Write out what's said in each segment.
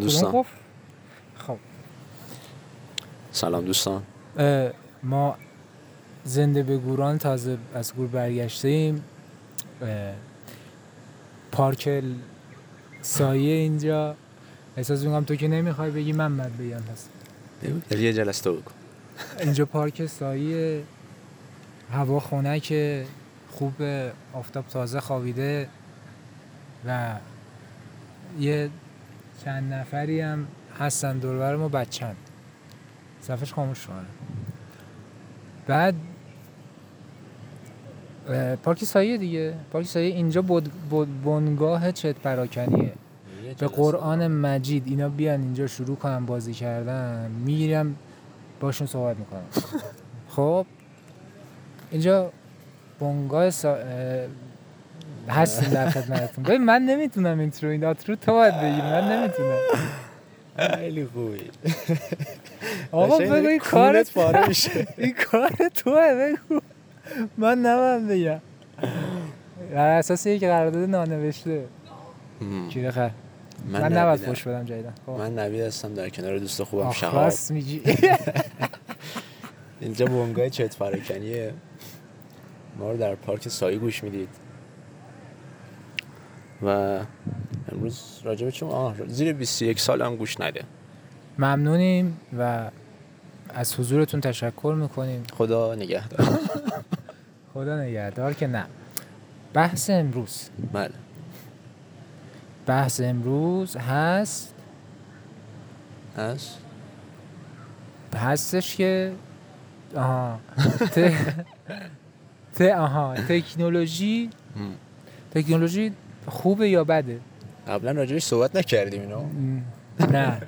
سلام دوستان؟ خب. سلام دوستان. ما زنده به گوران تازه از گور برگشته ایم پارک سایه اینجا. احساس می‌کنم تو که نمی‌خوای بگی من بعد بگم بگو. یه جلسه تو بکن اینجا پارک سایه هوا خنک خوب آفتاب تازه خوابیده و یه چند نفری هم هستن دوربر ما بچن صفحش خاموش کنه بعد پارک سایه دیگه. پارک سایه اینجا بود بود بنگاه چت پراکنیه. به قرآن مجید اینا بیان اینجا شروع کنن بازی کردن. می‌گیرم باشون صحبت می‌کنم. خب اینجا بنگاه سا... هستیم در خدمتتون. ببین من نمی‌تونم اینترو این آترو تو باید بگی من نمی‌تونم. خیلی خوبی. آقا بگو این کارت پاره میشه. این کار توه بگو. من نمیم بگم. بر اساس یک قرارداد نانوشته. کیره خر من, نباید. فوش بدم جایدن خب. من نوید هستم در کنار دوست خوبم شهاب. میگی. اینجا بونگای چت پراکنیه. ما رو در پارک سایی گوش می‌دید. و امروز راجع چون آه زیر 21 سال هم گوش نده. ممنونیم و از حضورتون تشکر می‌کنیم. خدا نگهدار. خدا نگهدار که نه. بحث امروز. بله. بحث امروز هست. از هستش که آها. ت... ت... آها. تکنولوژی. تکنولوژی خوبه یا بده؟ قبلا راجبش صحبت نکردیم اینو. نه.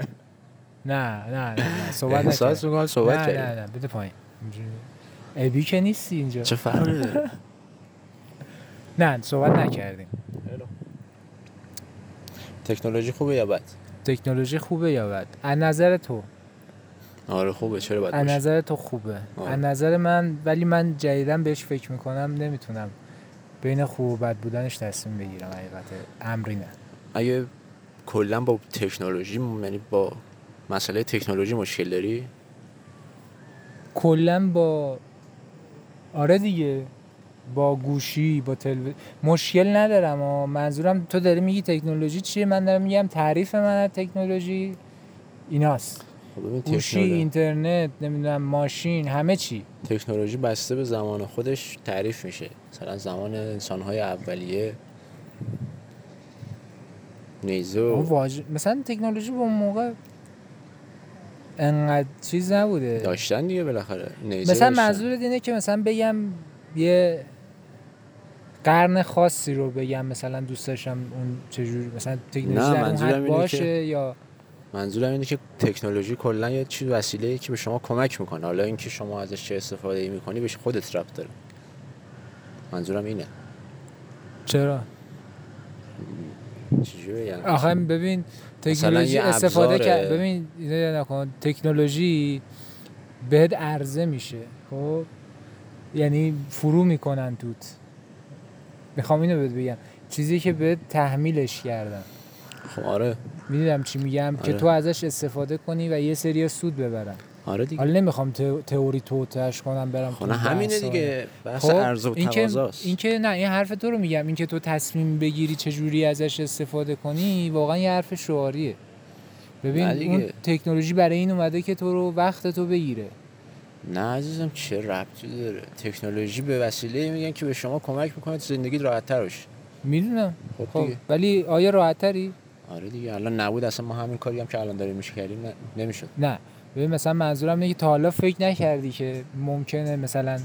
نه نه نه صحبت احساس. می‌کنم صحبت نه کردیم. نه نه بده پایین. ابی که نیستی اینجا. چه فرقی داره؟ نه صحبت نکردیم. تکنولوژی خوبه یا بد؟ تکنولوژی خوبه یا بد؟ از نظر تو؟ آره خوبه. چرا بد از نظر تو خوبه. آره. از نظر من ولی من جدیدن بهش فکر می‌کنم نمی‌تونم بین خوب و بد بودنش تصمیم بگیرم حقیقت امرینه. اگه کلا با تکنولوژی یعنی با مسئله تکنولوژی مشکل داری؟ کلا با آره دیگه با گوشی با تلویزیون مشکل ندارم و منظورم تو داری میگی تکنولوژی چیه؟ من دارم میگم تعریف من از تکنولوژی ایناست. خب گوشی اینترنت نمی‌دونم ماشین همه چی. تکنولوژی بسته به زمان خودش تعریف میشه. مثلا زمان انسانهای اولیه. نیزه آقا و واجب مثلا تکنولوژی به اون موقع انقدر چیز نبوده. داشتن دیگه بالاخره. نیزه مثلا. منظورت اینه که مثلا بگم یه قرن خاصی رو بگم مثلا دوست داشتم اون چجوری مثلا تکنولوژی در اون باشه که- یا منظورم اینه که تکنولوژی کلا یه چیز وسیله که به شما کمک می‌کنه. حالا اینکه شما ازش چه استفاده ای می‌کنی بهش خودت ربط داره. منظورم اینه. چرا؟ بگم آخه ببین تکنولوژی استفاده. کرد. ببین نکن. تکنولوژی بهت عرضه میشه. خب؟ یعنی فرو می‌کنن توت. می‌خوام اینو بهت بگم. چیزی که بهت تحمیلش کردن. خب آره. می‌دونم چی میگم که آره. تو ازش استفاده کنی و یه سری سود ببرن آره دیگه. حالا نمی‌خوام تئو- تئوری توتش کنم برم خب تو نه همینه. دیگه. بحث خب ارز و این که این که نه این حرف تو رو میگم. این که تو تصمیم بگیری چه جوری ازش استفاده کنی واقعا یه حرف شعاریه. ببین. اون تکنولوژی برای این اومده که تو رو وقت تو بگیره. نه عزیزم چه ربطی داره؟ تکنولوژی به وسیله میگن که به شما کمک می‌کنه زندگی راحت تر بشه می‌دونم. خب خب ولی آیا راحت تری آره دیگه الان نبود اصلا ما همین کاری هم که الان داریم میشه کردیم نمی‌شد. نه. ببین مثلا منظورم اینه که تا حالا فکر نکردی که ممکنه مثلا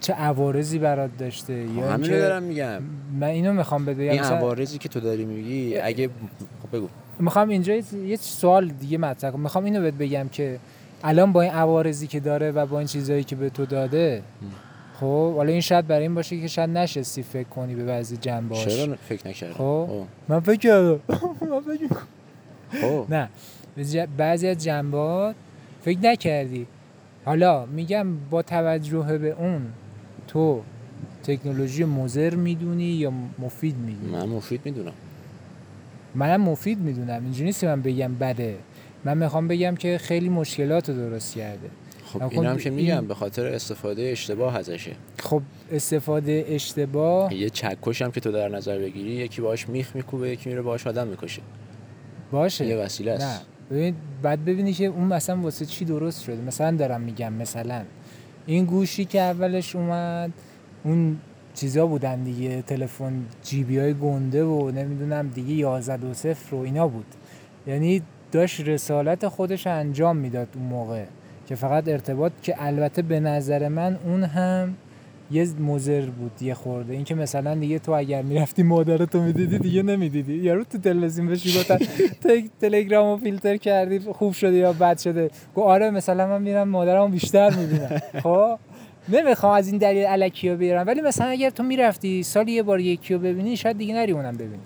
چه عوارضی برات داشته یا همین دارم میگم. من اینو می‌خوام بده این مثلا عوارضی که تو داری میگی اگه خب بگو. می‌خوام اینجا یه- یه سوال دیگه مطرح کنم. می‌خوام اینو بهت بگم که الان با این عوارضی که داره و با این چیزایی که به تو داده خب حالا این شاید برای این باشه که شاید نشستی فکر کنی به بعضی جنبه‌هاش. چرا فکر نکردم؟ خب. من فکر کردم. من فکر خب. نه. بعضی از جنبات فکر نکردی. حالا میگم با توجه به اون تو تکنولوژی مضر می‌دونی یا مفید می‌دونی؟ من مفید می‌دونم. منم مفید می‌دونم. اینجوری نیست من بگم بده. من می‌خوام بگم که خیلی مشکلات رو درست کرده. خب این هم که میگم به خاطر استفاده اشتباه ازشه. خب استفاده اشتباه. یه چکش هم که تو در نظر بگیری یکی باهاش میخ میکوبه یکی میره باهاش آدم می‌کشه. باشه. یه وسیله است. ببین بعد ببینی که اون مثلا واسه چی درست شده. مثلا دارم میگم مثلا این گوشی که اولش اومد اون چیزا بودن دیگه تلفن جیبی های گنده و نمی‌دونم دیگه 11 و صفر و اینا بود. یعنی داشت رسالت خودش انجام می‌داد اون موقع. که فقط ارتباط که البته به نظر من اون هم یه مزر بود یه خورده. این که مثلا دیگه تو اگر می‌رفتی مادرتو می‌دیدی دیگه نمی‌دیدی. یارو تو تلویزیون بهش گفتن ت- تلگرامو فیلتر کردی خوب شده یا بد شده؟ گفت آره مثلا من میرم مادرمو بیشتر می‌بینم. خب؟ نمی‌خوام از این دلیل الکی رو بیارم. ولی مثلا اگر تو می‌رفتی سالی یه بار یکی رو ببینی شاید دیگه نری اونم ببینی.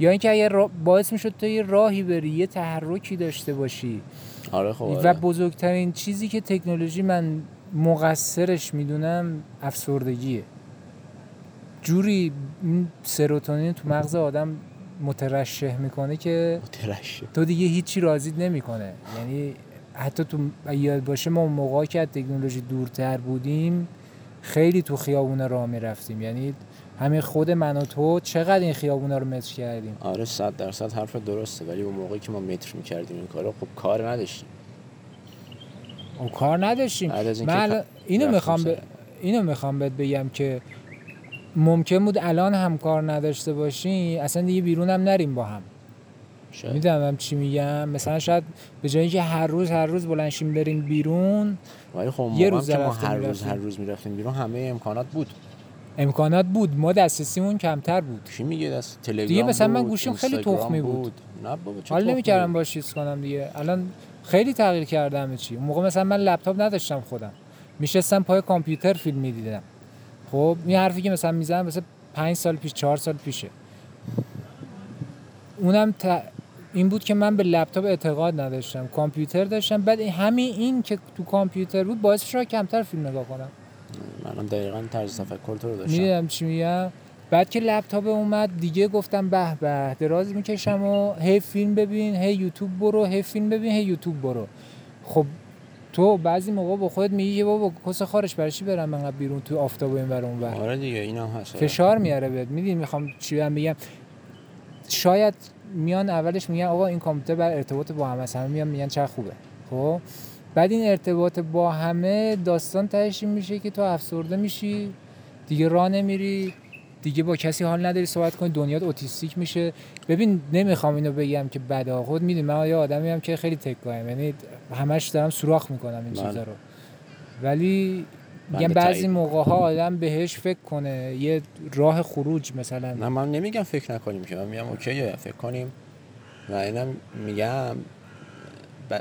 یا اینکه اگر باعث می‌شد تو یه راهی بری یه تحرکی داشته باشی. آره خب و آره. بزرگترین چیزی که تکنولوژی من مقصرش می‌دونم افسردگیه. جوری سروتونین تو مغز آدم مترشح می‌کنه که ترشه تو دیگه هیچی راضیت نمی‌کنه. یعنی حتی تو یاد باشه ما موقعی که از تکنولوژی دورتر بودیم خیلی تو خیابون راه می‌رفتیم. یعنی همین خود من و تو چقدر این خیابونا رو متر کردیم؟ آره صد درصد حرف درسته ولی اون موقعی که ما متر می‌کردیم این کارا خب کار نداشتیم. او کار نداشتیم. بعد از اینکه من اینو می‌خوام ب... اینو می‌خوام بهت بگم که ممکن بود الان هم کار نداشته باشی اصلا دیگه بیرون هم نریم با هم. می‌دونم چی میگم. مثلا شاید به جایی که هر روز هر روز بلنشیم بریم بیرون ولی خب یه روز که ما هر روز. هر روز می‌رفتیم بیرون همه امکانات بود. امکانات بود. ما دسترسیمون کمتر بود. کی میگه دست تلگرام دیگه مثلا من گوشیم خیلی تخمی بود. نه بابا حال نمی‌کردم؟ باش چیز کنم دیگه. الان خیلی تغییر کرده همه چی. اون موقع مثلا من لپتاپ نداشتم خودم. میشستم پای کامپیوتر فیلم می‌دیدم. خب این حرفی که مثلا می‌زنم مثلا پنج سال پیش چهار سال پیشه. اونم ت... این بود که من به لپتاپ اعتقاد نداشتم. کامپیوتر داشتم. بعد همین این که تو کامپیوتر بود باعث شد کمتر فیلم نگاه کنم. منم دقیقا طرز تفکر تو رو داشتم. می‌دونم چی میگم. بعد که لپتاپ اومد دیگه گفتم به به دراز می‌کشم و هی فیلم ببین هی یوتیوب برو هی فیلم ببین هی یوتیوب برو. خب تو بعضی موقع با خودت میگی بابا کس خارش برای چی برم انقدر بیرون تو آفتاب این ور اون ور؟ آره دیگه این هم هست. فشار میاره بهت. می‌دونی می‌خوام چی بهم بگم؟ شاید میان اولش میگن آقا این کامپیوتر بر ارتباط با هم هست. همه میان میگن چه خوبه. خب؟ بعد این ارتباط با همه داستان تهش میشه که تو افسرده میشی دیگه راه نمیری دیگه با کسی حال نداری صحبت کنی دنیات اوتیستیک میشه ببین نمی‌خوام اینو بگم که بده خود می‌دونی من یه آدمی هم که خیلی تکایم یعنی همش دارم سوراخ می‌کنم این بله. چیزا رو ولی میگم بنده بعضی. موقع ها آدم بهش فکر کنه یه راه خروج مثلا نه من نمیگم فکر نکنیم که من میگم اوکیه فکر کنیم و اینم میگم ب-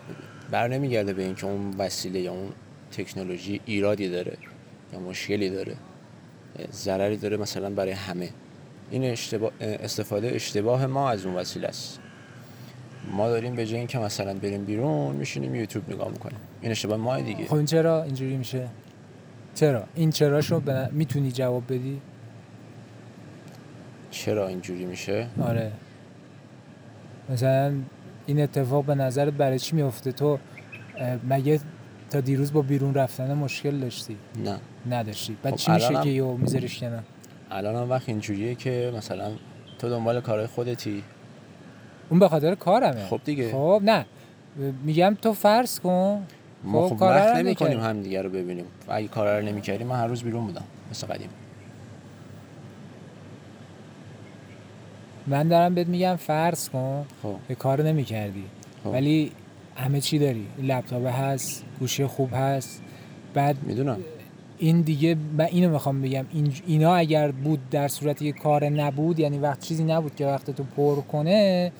بر نمیگرده به اینکه اون وسیله یا اون تکنولوژی ایرادی داره یا مشکلی داره ضرری داره مثلا برای همه. این اشتباه استفاده اشتباه ما از اون وسیله است. ما داریم به جای اینکه مثلا بریم بیرون میشینیم یوتیوب نگاه می‌کنیم. این اشتباه ما دیگه. خب چرا اینجوری میشه؟ چرا؟ این چراشو به می‌تونی جواب بدی؟ چرا اینجوری میشه؟ آره. مثلا این اتفاق به نظرت برای چی میفته تو مگه تا دیروز با بیرون رفتن مشکل داشتی؟ نه. نداشتی. بعد خب چی میشه که یو میذاریش کنار؟ الان هم وقت اینجوریه که مثلا تو دنبال کارهای خودتی. اون به خاطر کارمه. خب دیگه. خب نه. میگم تو فرض کن. ما خب، خب وقت نمی کنیم. هم دیگه رو ببینیم. اگه کارا رو نمی کردیم من هر روز بیرون بودم. مثل قدیم. من دارم بهت میگم فرض کن خب. به کار نمی‌کردی. خب. ولی همه چی داری. لپتاپ هست گوشی خوب هست. بعد می‌دونم. این دیگه من اینو می‌خوام بگم. این اینا اگر بود در صورت یه کار نبود یعنی وقت چیزی نبود که وقت تو پر کنه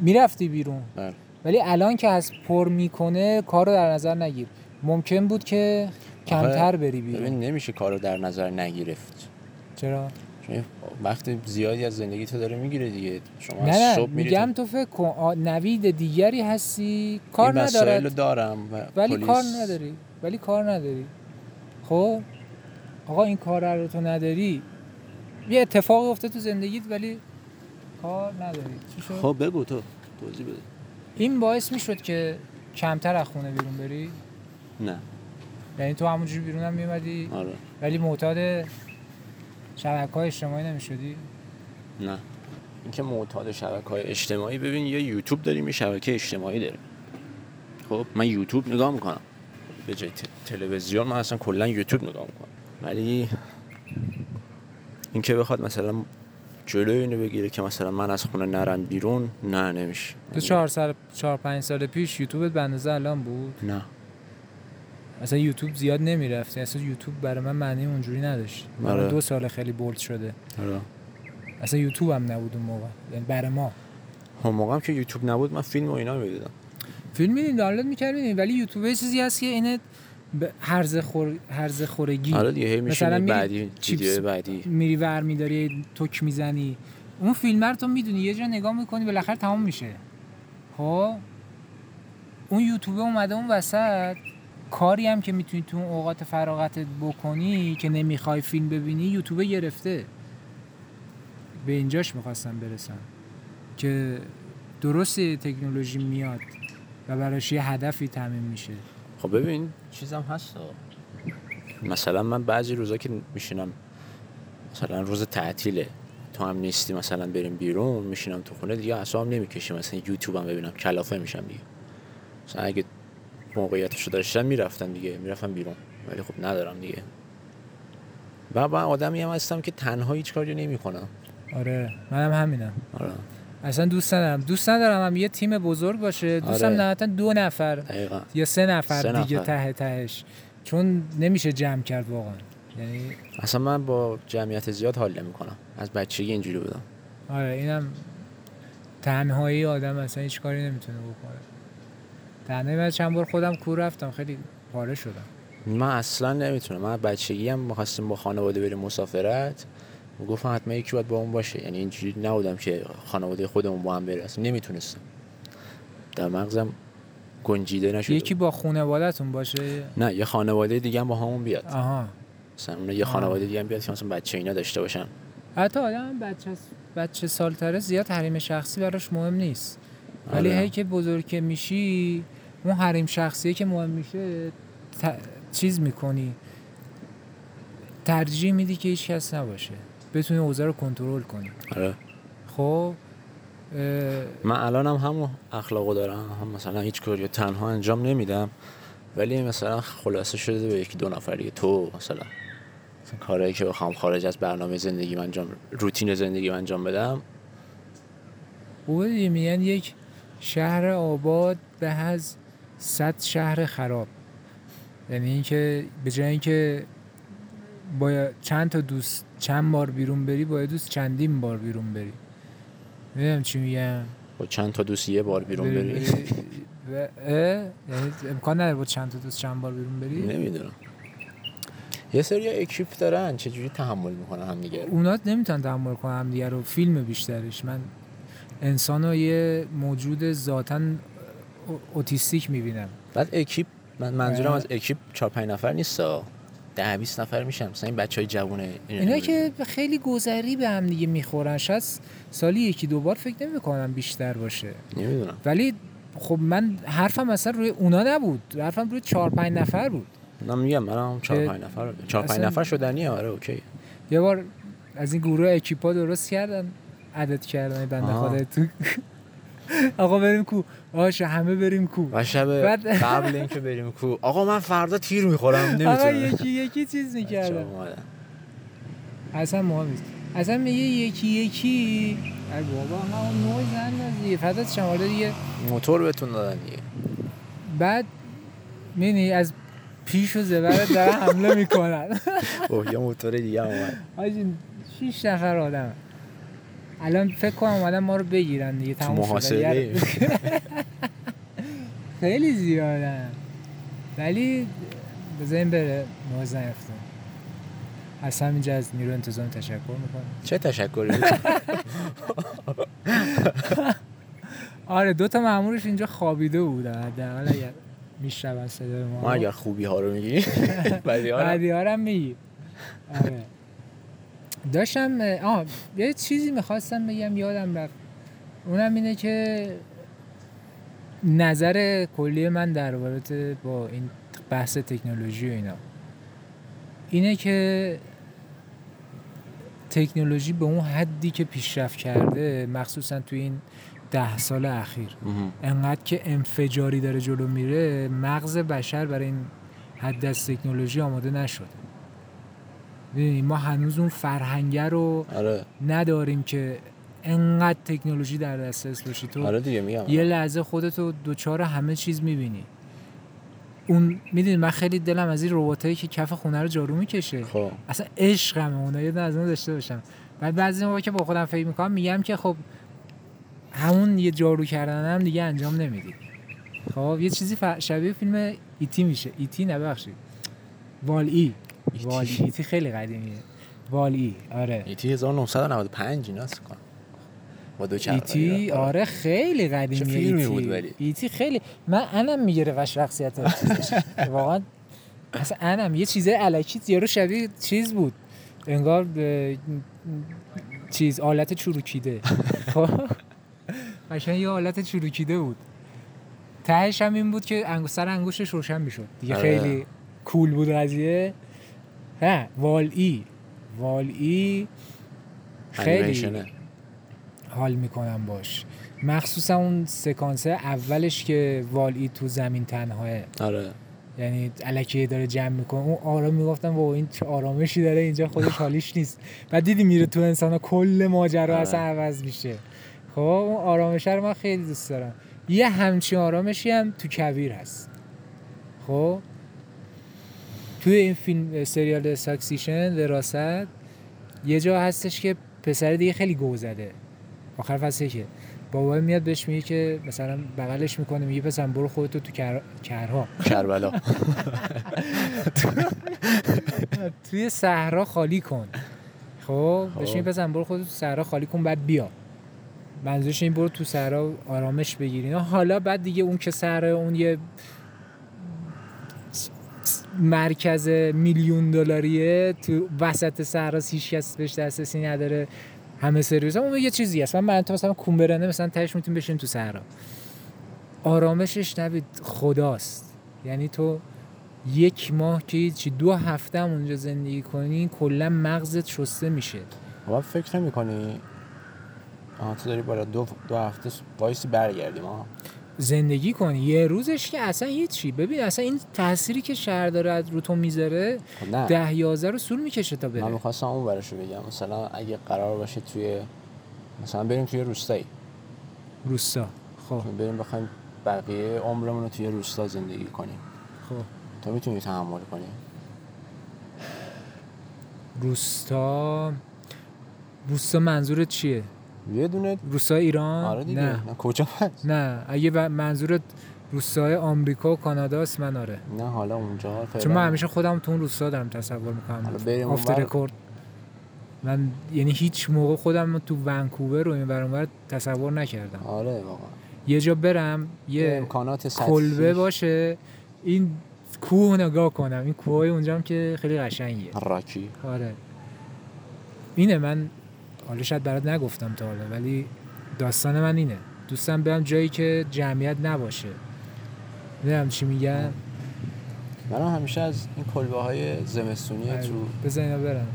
می‌رفتی بیرون. بله. ولی الان که از پر می‌کنه کار رو در نظر نگیر. ممکن بود که کمتر بری بیرون. ببین نمیشه کار رو در نظر نگرفت. چرا؟ وقت زیادی از زندگی تو داره می‌گیره دیگه. شما نه نه صبح میگم تو فکر کن نوید دیگری هستی کار ندارد. دارم و ولی کار نداری ولی کار نداری. خب؟ آقا این کار رو تو نداری. یه اتفاقی افته تو زندگیت ولی کار نداری؟ خب بگو تو توضیح بده. این باعث می‌شد که کمتر از خونه بیرون بری؟ نه. یعنی تو همونجوری بیرون هم میومدی آره. ولی معتاد شبکه های اجتماعی نمی‌شدی؟ نه. اینکه معتاد شبکه های اجتماعی ببین یه یوتیوب داریم یه شبکه اجتماعی داریم. خب من یوتیوب نگاه می‌کنم. به جای تلویزیون من اصلا کلا یوتیوب نگاه می‌کنم. ولی اینکه بخواد مثلا جلوی اینو بگیره که مثلا من از خونه نرم بیرون نه نمیشه. تو چهار سال چهار پنج سال پیش یوتیوبت به اندازه الان بود؟ نه. اصلا یوتیوب زیاد نمی‌رفتی اصلا یوتیوب برای من معنی اونجوری نداشت. آره. دو سال خیلی بولد شده. آره. اصلا یوتیوب هم نبود اون موقع. یعنی برای ما. هم موقع هم که یوتیوب نبود من فیلم و اینا می‌دیدم. فیلم میدین دانلود می‌کردین ولی یوتیوب چیزی هست که اینه به هرز خور هرز خورگی. آره دیگه هی مثلا بعدی چیپس بعدی. میری ور میداری توک می‌زنی. اون فیلم رو تو می‌دونی یه جا نگاه می‌کنی بالاخره تمام میشه. خب؟ اون یوتیوب اومده اون وسط. کاری هم که می‌تونی تو اون اوقات فراغتت بکنی که نمی‌خوای فیلم ببینی یوتیوب گرفته. به اینجاش می‌خواستم برسم که درست تکنولوژی میاد و براش یه هدفی تعمین میشه. خب ببین. چیزم هست؟ مثلا من بعضی روزا که میشینم مثلا روز تعطیله. تو هم نیستی مثلا بریم بیرون میشینم تو خونه دیگه اصلا نمی‌کشیم مثلا یوتیوب هم ببینم کلافه میشم دیگه. مثلا اگه موقعیتشو داشتم می‌رفتم دیگه می‌رفتم بیرون. ولی خب ندارم دیگه. و من آدمی هم هستم که تنها هیچ کاری نمی‌کنم. آره منم همینم. آره. اصلا دوست ندارم. دوست ندارم هم یه تیم بزرگ باشه. دوستم آره. نهایتا دو نفر. دقیقا. یا سه نفر سه دیگه نفر. ته تهش. چون نمیشه جمع کرد واقعا. یعنی اصلا من با جمعیت زیاد حال نمی‌کنم. از بچگی اینجوری بودم. آره اینم تنهایی آدم اصلا هیچ کاری نمی‌تونه بکنه. تنهایی من چند بار خودم کور رفتم خیلی پاره شدم. من اصلا نمی‌تونم. من بچگی هم می‌خواستیم با خانواده بریم مسافرت. گفتم حتما یکی باید با اون باشه. یعنی اینجوری نبودم که خانواده خودمون با هم بره اصلا نمی‌تونستم. در مغزم گنجیده نشده یکی با خانواده‌تون باشه؟ نه یه خانواده دیگه هم با همون بیاد. آها. مثلا اون یه. خانواده دیگه هم بیاد که مثلا بچه اینا داشته باشن. حتی آدم بچه بچه سالتره زیاد حریم شخصی براش مهم نیست. ولی آره. هی که بزرگ که میشی اون حریم شخصیه که مهم میشه ت... چیز می‌کنی. ترجیح میدی که هیچ کس نباشه. بتونی اوضاع رو کنترل کنی. آره. خب اه، من الان هم همون اخلاقو دارم. هم مثلا هیچ کاری تنها انجام نمیدم. ولی مثلا خلاصه شده به یکی دو نفر دیگه. تو مثلا کارهایی که بخوام خارج از برنامه زندگی من انجام روتین زندگی من انجام بدم. دیگه میگن یک شهر آباد به از صد شهر خراب. یعنی اینکه به جای اینکه با چند تا دوست چند بار بیرون بری باید دوست چندین بار بیرون بری. می‌دونم چی میگم؟ با چند تا دوست یه بار بیرون بری- و-؟ یعنی امکان نداره با چند تا دوست چند بار بیرون بری؟ نمی‌دونم. یه سری اکیپ دارن چجوری تحمل می‌کنن هم دیگه اونا نمی‌تونن تحمل کنن هم دیگه رو. فیلم بیشترش. من انسان یه موجود ذاتا autistic می‌بینم. بعد اکیپ من منظورم. از اکیپ 4 5 نفر نیست ده 20 نفر میشن. مثلا این بچهای جوونه اینا که خیلی گذری به هم دیگه می‌خورن. شاید سالی یکی دو بار فکر نمی‌کنم بیشتر باشه. نمی‌دونم. ولی خب من حرفم اصلا روی اونا نبود. حرفم روی چهار پنج نفر بود. من میگم منم 4 که 5 نفر 4 5 اصلا- نفر شدنیه آره okay. یه بار از این گروه اکیپا درست کردن. عدد کردن. بنده. خدا تو. آقا بریم کو. باشه همه بریم کو. و شب بعد- قبل اینکه بریم کو. آقا من فردا تیر می‌خورم آقا نمی‌تونم. یکی یکی چیز اومدن. اصلا مهم نیست. اصلا میگه یکی یکی. ای بابا همون نوع زن دیگه. فدات شما دیگه. موتور بهتون دادن دیگه. بعد می‌بینی از پیش و زبرت داره حمله می‌کنن. اوه یه موتور دیگه اومد. حاجی شیش نفر آدم. الان فکر کنم اومدن ما رو بگیرن دیگه تموم یه- خیلی زیادن ولی بذاریم بره موز نیفتم از همینجا از نیرو انتظام تشکر می‌کنم. چه تشکری؟ آره دو تا مامورش اینجا خوابیده بودن حداقل اگر میشنون صدای ما. ما اگر خوبی ها رو میگیم بعدی ها رو؟ میگی. آره. داشتم آه یه چیزی می‌خواستم بگم یادم رفت. اونم اینه که نظر کلی من در با این بحث تکنولوژی و اینا. اینه که تکنولوژی به اون حدی که پیشرفت کرده مخصوصا تو این ده سال اخیر انقدر که انفجاری داره جلو میره مغز بشر برای این حد از تکنولوژی آماده نشده. ما هنوز اون فرهنگه رو آره. نداریم که انقدر تکنولوژی در دسترس باشی. تو آره دیگه میگم. یه لحظه خودتو دوچار همه چیز می‌بینی. اون می‌دونی من خیلی دلم از این رباتایی که کف خونه رو جارو می‌کشه. خب. اصلا عشقمه اونا یه از اون داشته باشم بعد بعضی موقع که با خودم فکر می‌کنم میگم که خب همون یه جارو کردن هم دیگه انجام نمیدی. خب یه چیزی شبیه فیلم ایتی میشه. ایتی نبخشید وال ای. وال ایتی خیلی قدیمیه. وال ای آره. ایتی 1995 ایناست کنم با دو ایتی آره خیلی قدیمیه. ایتی. بود ولی؟ ایتی خیلی من انم می‌گیره و شخصیت. واقعا اصلا انم. یه چیزه الکی یارو شبیه چیز بود. انگار چیز آلت چروکیده. خب؟ قشنگ یه آلت چروکیده بود. تهش هم این بود که سر انگوشش روشن می‌شد. دیگه آره. خیلی کول بود قضیه. ها وال ای. وال ای خیلی حال می‌کنم باش. مخصوصا اون سکانس اولش که وال ای تو زمین تنهاه. آره. یعنی الکی داره جمع می‌کنه. اون آرام می‌گفتم با این چه آرامشی داره اینجا خودش حالیش نیست. بعد دیدی میره تو انسان کل ماجرا آره. اصلا عوض میشه. خب اون آرامش رو من خیلی دوست دارم. یه همچین آرامشی هم تو کبیر هست. خب؟ توی این فیلم سریال ساکسیشن وراست یه جا هستش که پسر دیگه خیلی گو زده. آخر فصله که بابا میاد بهش میگه که مثلا بغلش می‌کنه میگه پسر برو خودتو تو کر... کرها کربلا. توی صحرا خالی کن. خب؟ بهش میگه پسر برو خودتو تو صحرا خالی کن بعد بیا. منظورش این برو تو صحرا آرامش بگیری. حالا بعد دیگه اون که صحرا اون یه مرکز میلیون دلاریه تو وسط صحرا هیچ کس بهش دسترسی نداره. همه سرویس اون یه چیزی هست. من تو مثلا کومبرنه مثلا تهش می‌تونیم بشین تو صحرا. آرامشش نبید. خداست. یعنی تو یک ماه که چی دو هفته هم اونجا زندگی کنی کلا مغزت شسته میشه. و فکر نمی کنی آها تو داری بالا دو, دو هفته وایسی برگردیم ها زندگی کنی. یه روزش که اصلا هیچی ببین اصلا این تأثیری که شهر داره رو تو می‌ذاره ده یازده رو سول می‌کشه تا بره. من می‌خواستم اون برشو بگم. مثلا اگه قرار باشه توی مثلا بریم توی روستایی. روستا. خب. بریم بخوایم بقیه عمرمون رو توی روستا زندگی کنیم. خب. تو می‌تونی تحمل کنی. روستا. روستا منظورت چیه؟ یه دونه روستای ایران؟ آره دیگه. نه, نه. کجا هست؟ نه. اگه منظورت روستای آمریکا و کانادا است من آره. نه حالا اونجا چون من همیشه خودم تو اون روستا دارم تصور می‌کنم. آفتر رکورد من یعنی هیچ موقع خودم تو ونکوور رو این برانور تصور نکردم. آره واقعا. یه جا برم یه امکانات کلبه باشه. این کوه نگاه کنم. این کوه اونجا هم که خیلی قشنگه راکی. آره. اینه من حالا شاید برات نگفتم تا حالا ولی داستان من اینه. دوستم برم جایی که جمعیت نباشه. نمی‌دونم چی میگن. من همیشه از این کلبه های زمستونی آره. تو بزن برم.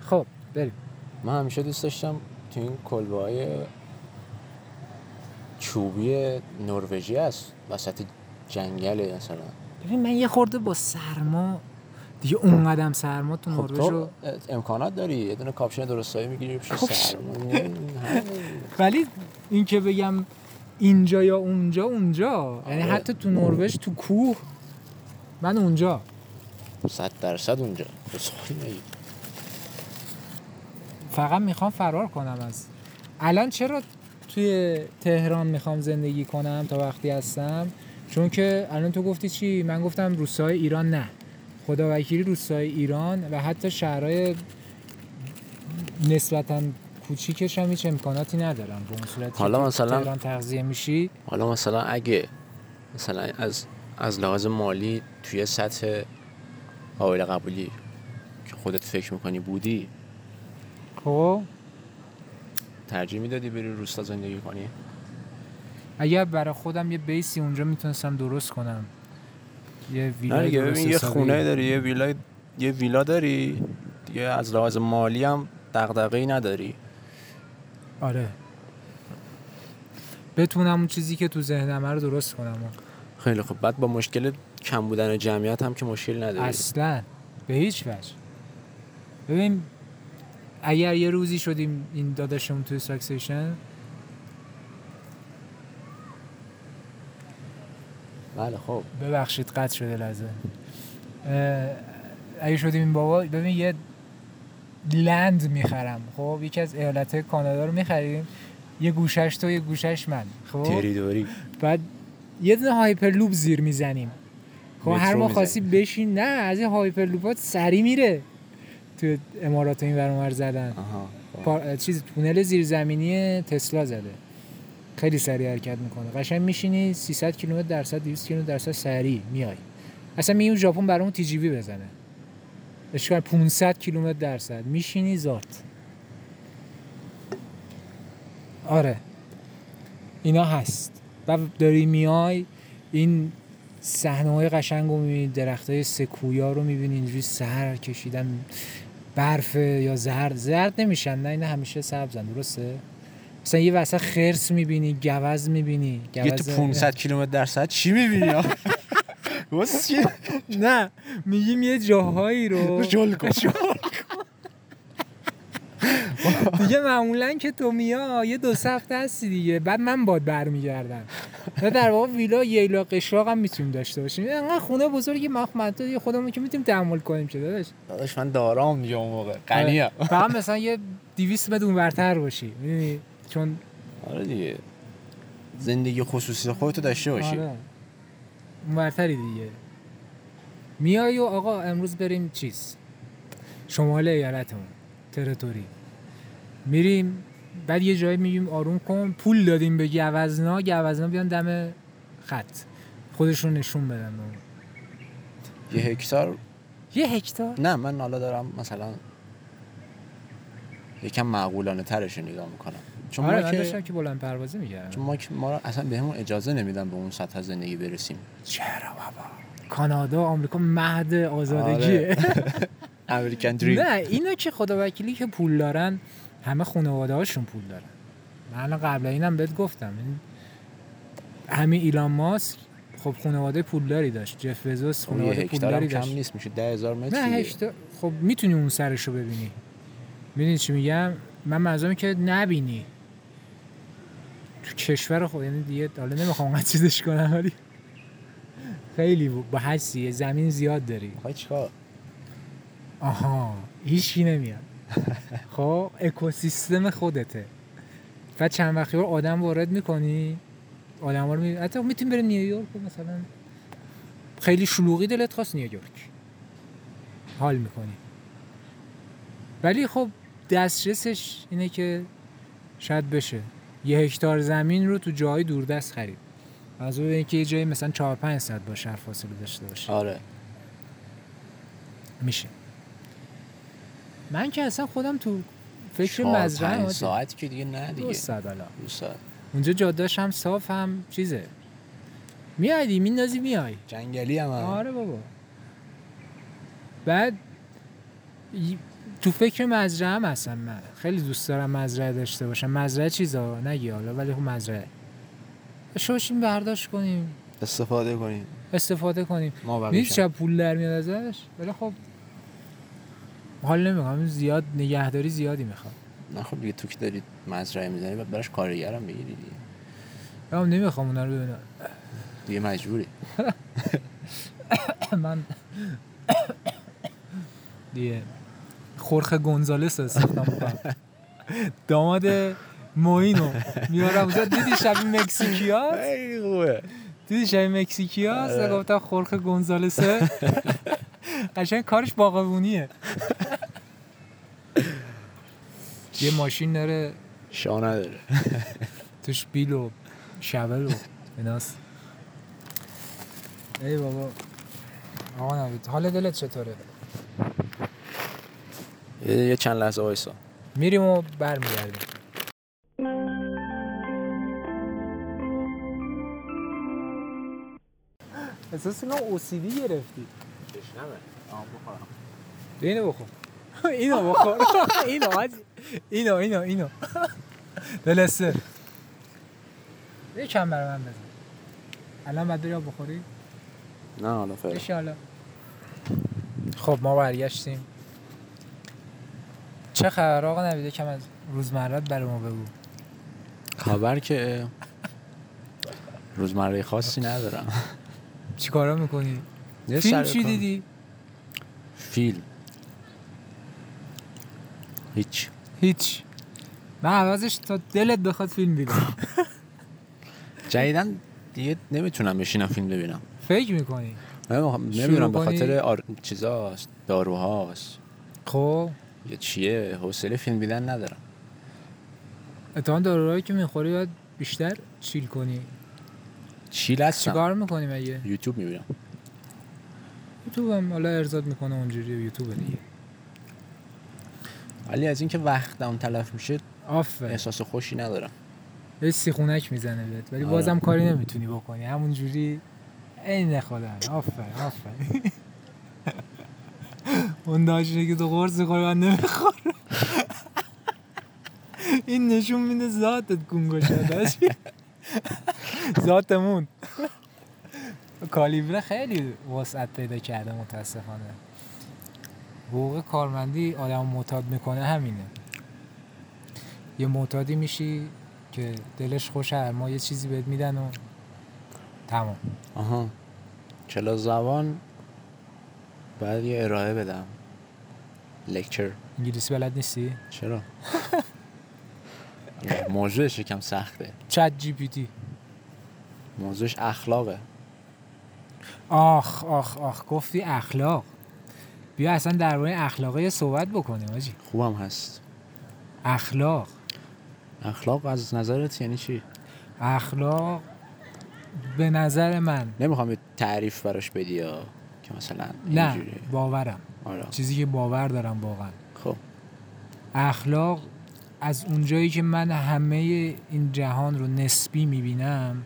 خب بریم. من همیشه دوست داشتم تو این کلبه های چوبی نروژی هست وسط جنگل مثلا. ببین من یه خورده با سرما دیگه اون قدم سرما تو خب نروژ رو امکانات داری؟ یه دونه کاپشن درستایی می‌گیری خب. سرما ولی این که بگم اینجا یا اونجا اونجا. یعنی آره. حتی تو نروژ تو کوه. من اونجا. صد درصد اونجا. فقط می‌خوام فرار کنم از الان چرا توی تهران می‌خوام زندگی کنم تا وقتی هستم؟ چون که الان تو گفتی چی؟ من گفتم روسای ایران نه. خدا وکیلی روستای ایران و حتی شهرهای نسبتا کوچیکش هم هیچ امکاناتی ندارن. به اون صورت حالا مثلا تهران تغذیه میشی. حالا مثلا اگه مثلا از از لحاظ مالی توی سطح قابل قبولی که خودت فکر می‌کنی بودی خب؟ ترجیح می‌دادی بری روستا زندگی کنی؟ اگر برای خودم یه بیسی اونجا می‌تونستم درست کنم. یه ویلا یه. خونه داری یه ویلا یه ویلا داری. دیگه از لحاظ مالی هم دغدغه‌ای نداری. آره. بتونم اون چیزی که تو ذهنم رو درست کنم. خیلی خوب. بعد با مشکل کم بودن جمعیت هم که مشکل نداری. اصلا. به هیچ وجه. ببین اگر یه روزی شدیم این داداشمون توی ساکسیشن بله خب. ببخشید قطع شده لحظه. اگه شدیم این بابا ببین یه لند می‌خرم. خب یکی از ایالت کانادا رو می‌خریم. یه گوشش تو یه گوشش من. خب؟ تریدوری. بعد یه دونه هایپرلوپ زیر می‌زنیم. خب هر ما خواستی بشین نه از این هایپرلوپات سری میره. تو امارات این ور اونور زدن. آها خب. پا... چیز تونل زیرزمینی تسلا زده. خیلی سریع حرکت می‌کنه. قشنگ میشینی 300 کیلومتر درصد 200 کیلومتر درصد سریع میای. اصلا میگیم ژاپن برامون تی جی وی بزنه. اشکال 500 کیلومتر درصد. میشینی زارت. آره. اینا هست. و داری میای این صحنه های قشنگ رو می‌بینی درخت های سکویا رو می‌بینی اینجوری سر کشیدن برف یا زرد. زرد نمیشن نه این همیشه سبزن درسته؟ مثلا یه وسط خرس می‌بینی گوز می‌بینی یه تو 500 کیلومتر در ساعت چی می‌بینی؟ نه میگیم یه جاهایی رو. جل کن. دیگه معمولا که تو میا یه دو هفته هستی دیگه. بعد من باد برمیگردم. و در واقع ویلا ییلا قشلاق هم می‌تونیم داشته باشیم. انقدر خونه بزرگی مخمت یه خودمون که می‌تونیم تحمل کنیم چه داداش. داداش من دارام دیگه اون موقع. غنیم فقط مثلا یه 200 متر اونورتر باشی. می‌دونی؟ چون آره دیگه. زندگی خصوصی خودتو داشته باشی. آره. اونورتری دیگه. میای و آقا امروز بریم چیز؟ شمال ایالتمون تریتوری میریم بعد یه جایی میگیم آروم کن پول دادیم به گوزنا گوزنا بیان دم خط. خودشون نشون بدن. یه هکتار؟ یه هکتار؟ نه من حالا دارم مثلا یکم معقولانه ترش نگاه می‌کنم. چون آره ما که داشتم که بلند پروازی میگردم چون ما که ما رو اصلا بهمون اجازه نمیدن به اون سطح زندگی برسیم. چرا بابا؟ کانادا آمریکا مهد آزادگیه. امریکن دریم نه اینا که خدا وکیلی که پول دارن همه خانواده هاشون پول دارن. من قبل اینم بهت گفتم این همین ایلان ماسک خب خانواده پولداری داشت. جف بزوس یه خانواده پولداری هم کم داشت. نیست میشه ده هزار متر نه. هشتا خب می‌تونی اون سرشو ببینی. می‌دونی چی میگم؟ من منظورم که نبینی. تو کشور خود یعنی دیگه حالا نمی‌خوام اونقدر چیزش کنم ولی خیلی با حسیه زمین زیاد داری. می‌خوای چیکار؟ آها هیچی نمیاد. خب اکوسیستم خودته. بعد چند وقتی بار آدم وارد می‌کنی آدم رو می... حتی می‌تونی بری نیویورک و مثلا خیلی شلوغی دلت خواست نیویورک حال می‌کنی. ولی خب دسترسش اینه که شاید بشه. یه هکتار زمین رو تو جای دوردست خرید. از اون اینکه یه جایی مثلا 4 5 ساعت با شهر فاصله داشته باشه آره. میشه. من که اصلا خودم تو فکر مزرعه. ساعت که دیگه نه دو دیگه حالا دو ساعت. اونجا جادهش هم صاف هم چیزه. میای دی میندازی؟ میای جنگلی هم, هم. آره بابا. بعد تو فکر مزرعه هم هستم من. خیلی دوست دارم مزرعه داشته باشم. مزرعه چیزا؟ نگی حالا ولی خب مزرعه. شوشیم برداشت کنیم. استفاده کنیم. استفاده کنیم. بقیش چه پول در میاد ازش؟ ولی خب حال نمی‌کنم. زیاد نگهداری زیادی می‌خواد. نه خب دیگه تو که دارید مزرعه می‌زنی بعد براش کارگرم بگیری دیگه. من نمی‌خوام اونا رو ببینم. دیگه مجبوری. من دیگه. خورخ گونزالس استخدام می‌کنم داماد موینو میارم اونجا دیدی شبیه خیلی خوبه. دیدی شبیه مکزیکی هست آره. گفتم خورخ گونزالسه. قشنگ کارش باقبونیه یه ماشین داره. شا نداره توش بیل و شول و ایناست. ای بابا. آقا نوید حال دلت چطوره؟ یه یه چند لحظه وایسا. میریم و برمیگردیم. احساس اینا اوسیدی گرفتی. اینو بخور. اینو بخور. اینو حاجی. اینو اینو اینو. دلسته. یکم برای من بزن. الان بری آب بخوری؟ نه حالا فعلا. خب ما برگشتیم. چه خبر؟ آقا نویده کم از روزمرت برای ما بگو. خبر که روزمره خاصی ندارم. چی کارا می‌کنی؟ فیلم چی. دیدی؟ فیلم. هیچ. هیچ. من عوضش تا دلت بخواد فیلم دیدم جدیدن دیگه نمی‌تونم بشینم فیلم ببینم. فکر می‌کنی؟ نمی‌دونم به؟ خاطر آر... چیزاست داروهاست. خب. یا چیه؟ حوصله فیلم دیدن ندارم. اتهام داروهایی که می‌خوری باید بیشتر چیل کنی. چیل هستم. چیکار می‌کنی مگه؟ یوتیوب می‌بینم. یوتیوب هم حالا ارزاد می‌کنه اونجوری یوتیوب دیگه. ولی از اینکه وقتم تلف میشه آفر احساس خوشی ندارم. یه سیخونک می‌زنه بهت ولی آره. بازم کاری نمی‌تونی بکنی. همونجوری عین خودم. آفر آفر اون داشته که تو قرص می‌خوری من نمی‌خورم این نشون میده ذاتت گونگو شده ذاتمون. کالیبره خیلی وسعت پیدا کرده متاسفانه. حقوق کارمندی آدم معتاد می‌کنه همینه. یه معتادی میشی که دلش خوشه هر ما یه چیزی بهت میدن و تمام. آها. کلاس زبان باید یه ارائه بدم. لکچر انگلیسی بلد نیستی؟ چرا؟ موضوعش یکم سخته. چت جی پی تی. موضوعش اخلاقه. آخ آخ آخ گفتی اخلاق. بیا اصلا درباره اخلاقه یه صحبت بکنیم آجی. خوبم هست. اخلاق. اخلاق از نظرت یعنی چی؟ اخلاق به نظر من. نمی‌خوام تعریف براش بدی یا که مثلا نه باورم. آره. چیزی که باور دارم واقعا. خب. اخلاق از اونجایی که من همه این جهان رو نسبی می‌بینم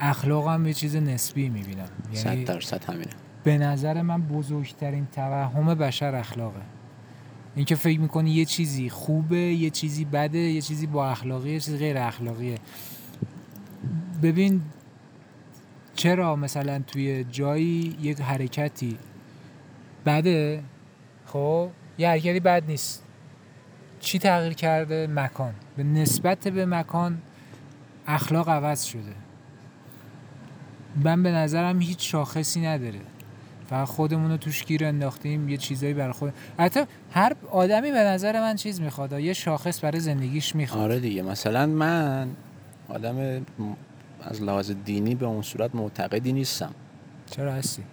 اخلاقم یه چیز نسبی می‌بینم. یعنی درصد همینه. به نظر من بزرگترین توهم بشر اخلاقه. اینکه فکر می‌کنی یه چیزی خوبه یه چیزی بده یه چیزی با اخلاقی یه چیزی غیر اخلاقیه. ببین چرا مثلا توی جایی یک حرکتی بده؟ خب یه حرکتی بد نیست. چی تغییر کرده؟ مکان. به نسبت به مکان اخلاق عوض شده. من به نظرم هیچ شاخصی نداره. فقط خودمون رو توش گیر انداختیم یه چیزایی برای خود حتی هر آدمی به نظر من چیز می‌خواد یه شاخص برای زندگیش می‌خواد. آره دیگه. مثلا من آدم از لحاظ دینی به اون صورت معتقدی نیستم. چرا هستی؟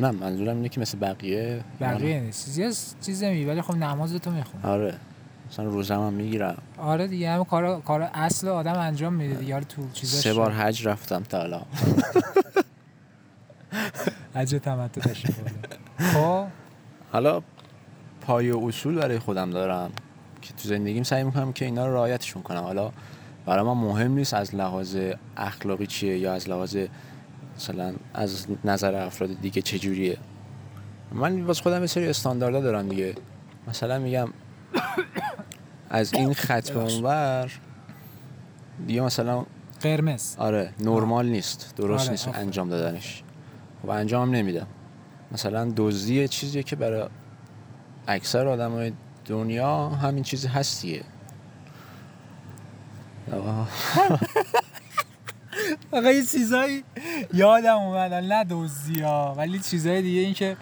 نه منظورم اینه که مثل بقیه بقیه نیست. چیزی چیز نمی ولی خب نماز تو میخون آره. مثلا روزم هم می‌گیرم. آره دیگه همه کارا کارا اصل آدم انجام میده دیگه. حالا تو چیزاش سه بار حج رفتم تا حالا حج تمتع. خب. حالا پای و اصول برای خودم دارم که تو زندگیم سعی می‌کنم که اینا رو رعایتشون کنم. حالا برای من مهم نیست از لحاظ اخلاقی چیه یا از لحاظ مثلا از نظر افراد دیگه چجوریه. من واسه خودم یه سری استانداردها دارم دیگه. مثلا میگم از این خط به اونور دیگه مثلا قرمز. آره نرمال نیست درست آره، نیست آفرین. انجام دادنش. خب انجام نمیدم. مثلا دزدی یه چیزیه که برای اکثر آدمای دنیا همین چیزی هستیه. آقا یه چیزایی یادم اومدن نه دزدی ها ولی چیزای دیگه این که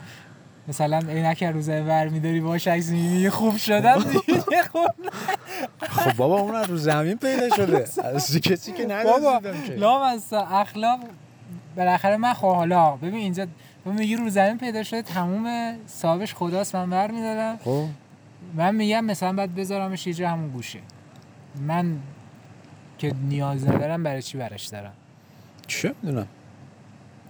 مثلا عینک روزه ور میداری باش عکس می‌بینی خوب شدن دیگه خوب خب بابا اون رو زمین پیدا شده. از کسی که بابا ندزدیدم که. لام از اخلاق بالاخره من خب حالا ببین اینجا میگی رو زمین پیدا شده تموم صاحبش خداست من بر میدارم. خب. من میگم مثلا باید بذارمش یه همون گوشه. من که نیاز ندارم برای چی برش دارم؟ چه می‌دونم؟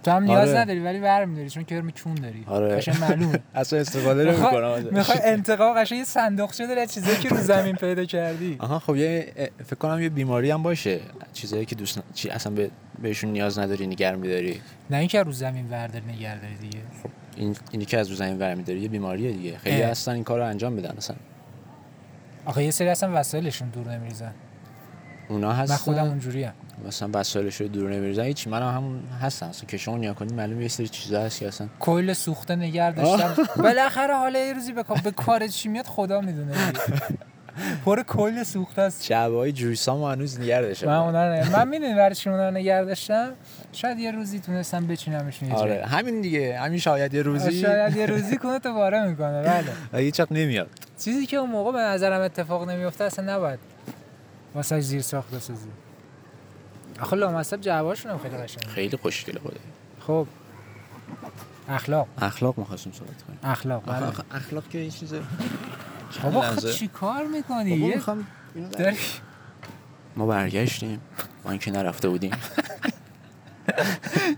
تو هم نیاز آره. نداری ولی برمیداری چون کرم کون داری. آره. قشنگ معلومه. اصلا استفاده نمی‌کنم می‌خوای انتقام قشنگ یه صندوقچه داره؟ چیزایی که رو زمین پیدا کردی. آها خب یه فکر کنم یه بیماری هم باشه. چیزایی که دوست ن... چی اصلا به... بهشون نیاز نداری نگر میداری. نه اینکه رو زمین وردار نگه داری دیگه. این اینی که از رو زمین برمیداری یه بیماریه دیگه. خیلی. هستن این کار رو انجام میدن اصلا. آخه یه سری اصلا وسایلشون دور نمیریزن. اونا هستن. من خودم اونجوریم مثلا وسایلش رو دور نمیریزن هیچ من هم هستم اصلا که شما نیا کنید معلومه یه سری چیزا هست که اصلا کل سوخته نگر داشتم. بالاخره حالا یه روزی بکن به کار چی میاد خدا می‌دونه. پر کل سوخته است. شعبه های جویسام هنوز نگر داشتم. من اونا نگه- من می‌دونی برای چی اونا نگه داشتم؟ شاید یه روزی تونستم بچینمشون یه جایی. آره. همین دیگه. همین شاید یه روزی. شاید یه روزی کنه تو باره می‌کنه. بله. هیچ نمیاد. چیزی که اون موقع به نظرم اتفاق نمیفته اصلا نباید واسه زیر ساخت بسازی آخه لامصب جوابشون هم خیلی قشنگه. خیلی خوشگله خوده خب. اخلاق. اخلاق می‌خواستیم صحبت کنیم. اخلاق بله. آخه اخلاق که این چیزه. بابا خب. چی کار می‌کنی؟ می‌خوام اینو در- داری ما برگشتیم. با اینکه نرفته بودیم.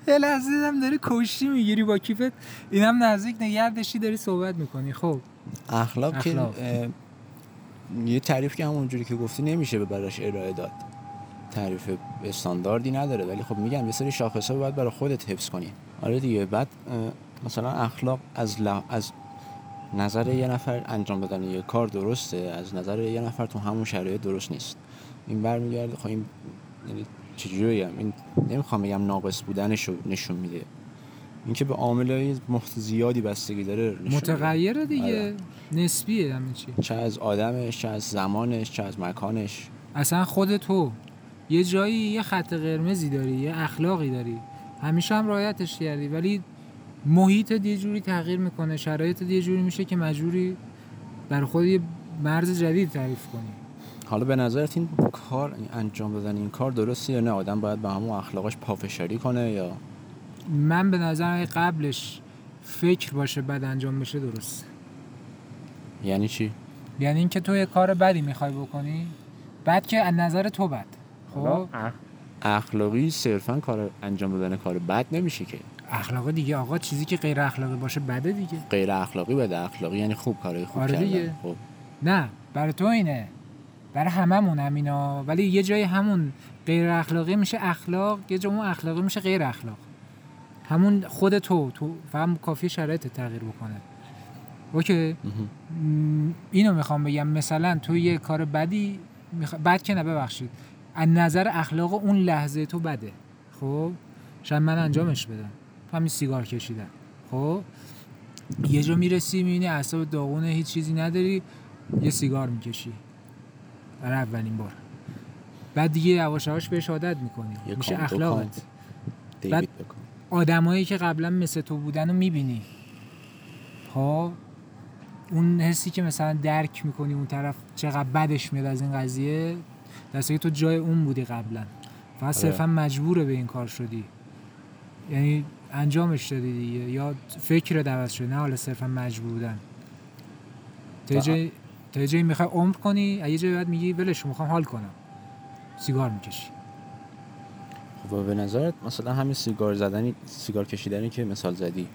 یه لحظه دیدم داری کشتی می‌گیری با کیفت. اینم نزدیک نگه داشتی داری صحبت می‌کنی. خب. اخلاق که اخلاق. یه تعریف که همونجوری که گفتی نمیشه به براش ارائه داد. تعریف استانداردی نداره ولی خب میگم یه سری شاخصه باید برای خودت حفظ کنی. آره دیگه بعد مثلا اخلاق از ل... از نظر یه نفر انجام دادن یه کار درسته از نظر یه نفر تو همون شرایط درست نیست. این برمیگرده خب این یعنی چجوری بگم این نمی‌خوام بگم ناقص بودنش رو نشون میده. اینکه به محیط زیادی بستگی داره میده. متغیره دیگه. آره. نسبیه همه چی. چه از آدمش چه از زمانش چه از مکانش. اصلا خود تو. یه جایی یه خط قرمزی داری یه اخلاقی داری. همیشه هم رعایتش کردی ولی محیط یه جوری تغییر می‌کنه شرایط یه جوری میشه که مجبوری برای خود یه مرز جدید تعریف کنی. حالا به نظرت این کار این انجام دادن این کار درسته یا نه؟ آدم باید به همون اخلاقش پافشاری کنه یا من به نظر قبلش فکر باشه بعد انجام بشه درست یعنی چی؟ یعنی اینکه تو یه کار بدی می‌خوای بکنی بعد که از نظر تو بد. خب؟ اخلاقی صرفا کار انجام دادن کار بد نمیشه که. اخلاق دیگه آقا چیزی که غیر اخلاقی باشه بده دیگه. غیر اخلاقی بده. اخلاقی یعنی خوب کارهای خوب آره دیگه. خب. نه برای تو اینه. برای هممون همینا. ولی یه جای همون غیر اخلاقی میشه اخلاق یه جای اون اخلاقی میشه غیر اخلاق. همون خود تو تو فهم کافی شرایط تغییر بکنه. اوکی. اینو می‌خوام بگم. مثلا تو یه کار بدی میخ... بد که نه ببخشید. از نظر اخلاق اون لحظه تو بده. خب؟ شاید من انجامش بدم. همین سیگار کشیدن. خب؟ یه جا می‌رسی می‌بینی اعصاب داغونه هیچ چیزی نداری یه سیگار می‌کشی. برای اولین بار. بعد دیگه یواش یواش بهش عادت می‌کنی. میشه اخلاقت. کام. آدمایی که قبلا مثل تو بودن رو می‌بینی. خب؟ اون حسی که مثلا درک می‌کنی اون طرف چقدر بدش میاد از این قضیه دسته که تو جای اون بودی قبلا. فقط صرفا مجبوره به این کار شدی. یعنی انجامش دادی دیگه. یا فکر عوض شده نه حالا صرفا مجبور بودن. تا جایی- می‌خوای عمر کنی یه جایی بعد میگی ولش می‌خوام حال کنم. سیگار می‌کشی. خب به نظرت مثلا همین سیگار زدنی سیگار کشیدنی که مثال زدی.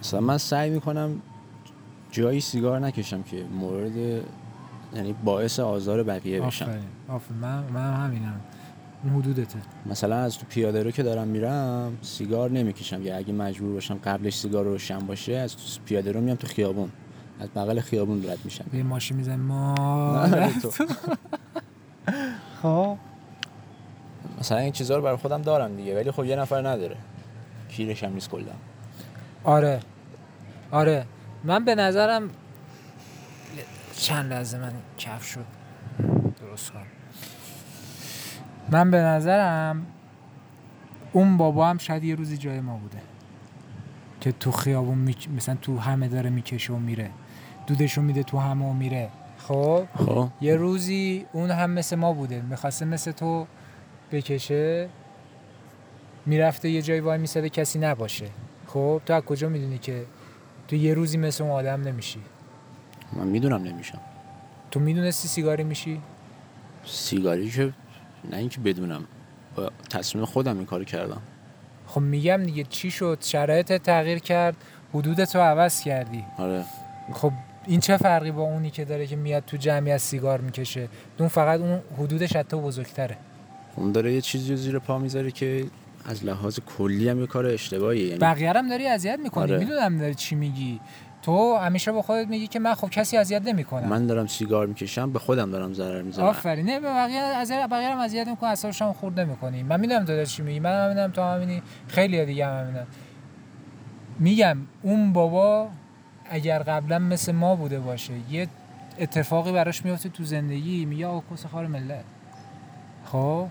مثلا من سعی می‌کنم جایی سیگار نکشم که مورد یعنی باعث آزار بقیه بشم. آفرین آفرین. من من هم همینم. اون حدودته. مثلا از تو پیاده رو که دارم میرم سیگار نمی‌کشم. یا اگه مجبور باشم قبلش سیگار روشن باشه از تو پیاده رو میام تو خیابون. از بغل خیابون رد میشم. به ماشین میزن ما نه، تو. خب. مثلا این چیزها رو برای خودم دارم دیگه ولی خب یه نفر نداره. کیرش هم نیست کلا. آره. آره. من به نظرم چند لحظه من کف شد. درست کنم من به نظرم اون بابا هم شاید یه روزی جای ما بوده. که تو خیابون می... مثلا تو همه داره می‌کشه و میره. دودشو میده تو همه و میره. خب؟ خب. یه روزی اون هم مثل ما بوده. می‌خواسته مثل تو بکشه می‌رفته یه جایی وای میساده کسی نباشه. خب تو از کجا می‌دونی که تو یه روزی مثل اون آدم نمیشی؟ من می‌دونم نمیشم. تو می‌دونستی سیگاری میشی؟ سیگاری که نه اینکه بدونم. با تصمیم خودم این کارو کردم. خب میگم دیگه چی شد؟ شرایط تغییر کرد حدودت رو عوض کردی. آره. خب این چه فرقی با اونی که داره که میاد تو جمعیت سیگار می‌کشه؟ اون فقط اون حدودش حتی بزرگتره. اون داره یه چیزی زیر پا می‌ذاره که از لحاظ کلی هم یه کار اشتباهیه یعنی بقیه هم داری اذیت می‌کنی آره. می‌دونم داری چی میگی. تو همیشه با خودت میگی که من خب کسی اذیت نمی‌کنم. من دارم سیگار می‌کشم به خودم دارم ضرر می‌زنم. آفرین. نه به بقیه از بقیه هم اذیت نمی‌کنی اعصابش هم خورد نمی‌کنی من می‌دونم تو چی میگی. من می‌دونم تو همینی خیلی دیگه هم همینن میگم اون بابا اگر قبلا مثل ما بوده باشه یه اتفاقی براش میفته تو زندگی میگه آقا کس خار ملت. خب؟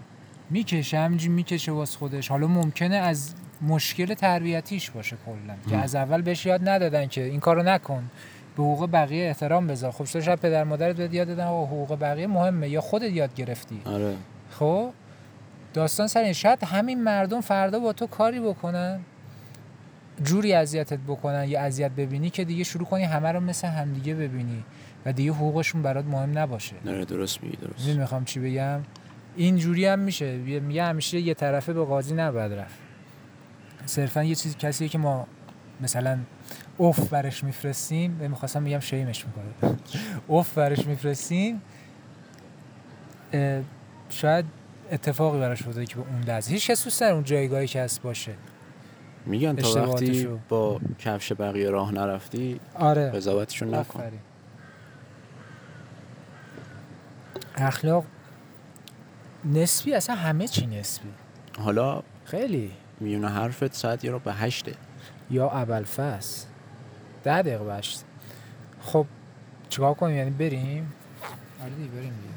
می‌کشه همینجوری می‌کشه واسه خودش. حالا ممکنه از مشکل تربیتیش باشه کلا. که. از اول بهش یاد ندادن که این کارو نکن. به حقوق بقیه احترام بذار. خب شاید پدر مادرت بهت یاد دادن آقا حقوق بقیه مهمه. یا خودت یاد گرفتی. آره. خب؟ داستان سر این. شاید همین مردم فردا با تو کاری بکنن. جوری اذیتت بکنن یا اذیت ببینی که دیگه شروع کنی همه رو مثل همدیگه ببینی و دیگه حقوقشون برات مهم نباشه. آره درست میگی درست. می‌خوام چی بگم؟ این جوری هم میشه. میگه همیشه یه طرفه به قاضی نباید رفت. صرفا یه چیزی کسیه که ما مثلا اوف برش میفرستیم می‌خواستم بگم شیمش می‌کنه. اوف برش میفرستیم شاید اتفاقی براش بوده که به اون دست هیچ کس دوست اون جایگاهی که هست باشه. میگن تا وقتی. با کفش بقیه راه نرفتی آره. قضاوتشون نکن. اخلاق نسبی اصلا همه چی نسبی. حالا خیلی. میونه حرفت ساعت یه رو به هشته یا اول فصل ده دقیقه بشت خب چیکار کنیم؟ یعنی بریم؟ آره دیگه بریم دیگه.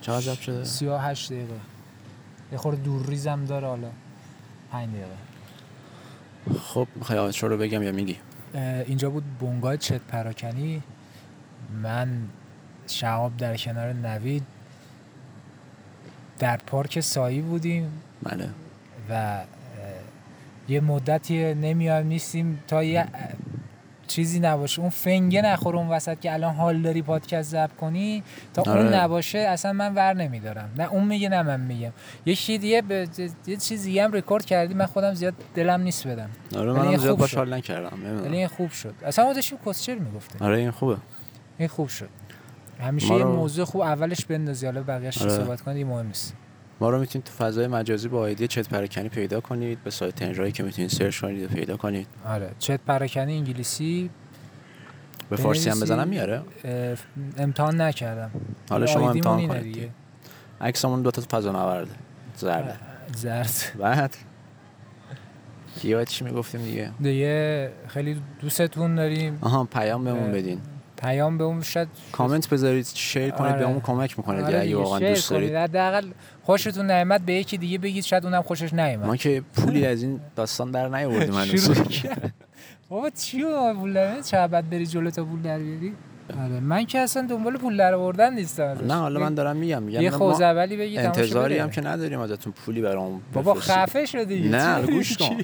چقدر ضبط شده؟ سی و هشت دقیقه. یه خورده دور ریزم داره حالا. پنج دقیقه. خب می‌خوای آتشو رو بگم یا میگی؟ اینجا بود بونگای چت پراکنی. من شهاب در کنار نوید. در پارک سایی بودیم. بله. و یه مدتی نمیایم نیستیم تا یه چیزی نباشه. اون فنگه نخوره اون وسط که الان حال داری پادکست ضبط کنی تا اون آره. نباشه اصلا من ور نمیدارم. نه اون میگه نه من میگم. یه چیز دیگه به- یه چیز دیگه هم رکورد کردی من خودم زیاد دلم نیست بدم. آره منم این زیاد خوب باش شد. حال نکردم ولی این خوب شد. اصلا ما داشتیم کسچر می‌گفتیم آره این خوبه. این خوب شد. همیشه یه موضوع خوب اولش بندازی حالا بقیه‌اش رو آره. صحبت کنی دیگه مهم نیست. ما رو می‌تونید تو فضای مجازی با آیدی چت پرکنی پیدا کنید به سایت انجایی که می‌تونید سرچ کنید و پیدا کنید. آره. چت پراکنی انگلیسی به فارسی هم بزنم میاره؟ امتحان نکردم. حالا شما امتحان کنید. عکسمون دو تا فضا نورده. زرده زرد. بعد؟ باید چی می‌گفتیم دیگه؟ دیگه خیلی دوستتون داریم. آها پیام بهمون بدین. پیام به اون شاید کامنت بذارید شیر کنید آره. بهمون کمک می‌کنه آره اگه واقعا دوست. دارید حداقل خوشتون نیامد به یکی دیگه بگید شاید اونم خوشش نیامد ما که پولی از این داستان در نیاوردیم هنوز شروع کرد. بابا چی رو پول در چه بعد بری جلو تا پول در بیاری آره من که اصلا دنبال پول در آوردن نیستم. نه حالا من دارم میگم میگم یه ما خوزولی بگی تماشا انتظاری. هم که نداریم ازتون پولی برام بابا. خفه شدی نه؟ گوش کن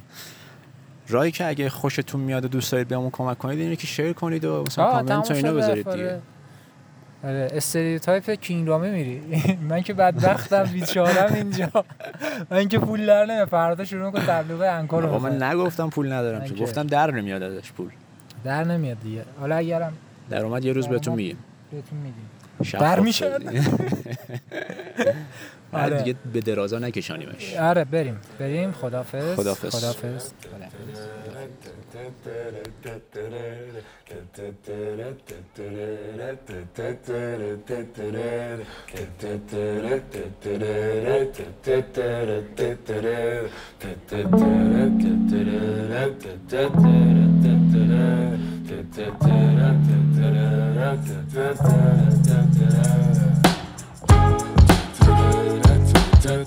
راهی که اگه خوشتون میاد و دوست دارید بهمون کمک کنید اینه که شیر کنید و مثلا کامنت و اینا بذارید دیگه. آره. آره استریوتایپ کینگرامه میری. من که بدبختم بیچارم اینجا. من که پول در نمیاد. فردا شروع کن تبلیغ انکار رو من. نگفتم پول ندارم که- گفتم در نمیاد ازش پول. در نمیاد دیگه. حالا اگرم در اومد یه روز بهتون. میگیم. بهتون شفاف در میشه؟ آره. دیگه به درازا نکشانیمش. آره بریم. بریم. خدافظ خداحافظ. خدافظ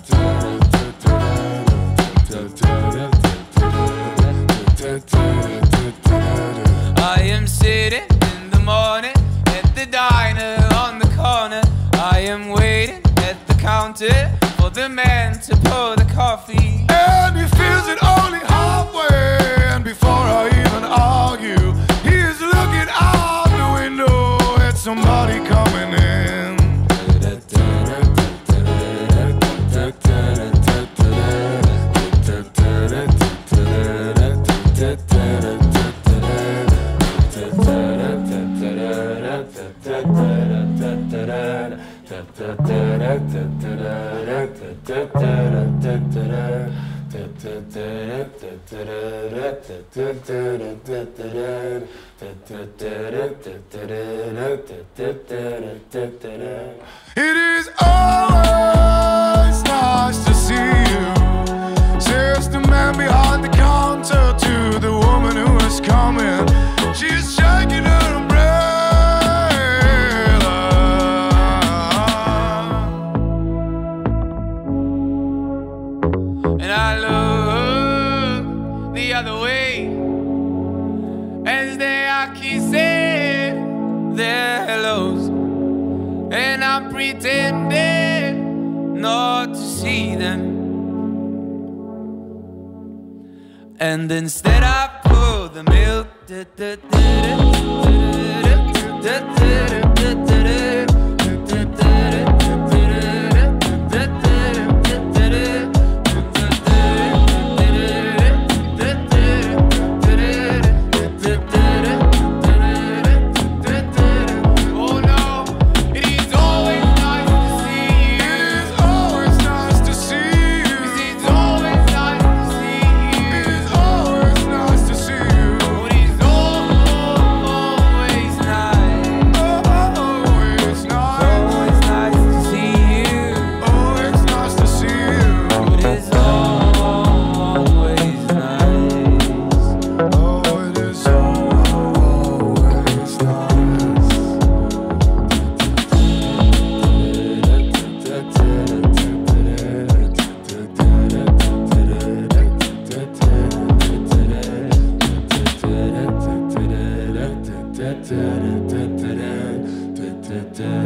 do. I'm pretending not to see them. And instead, I pour the milk. the dead.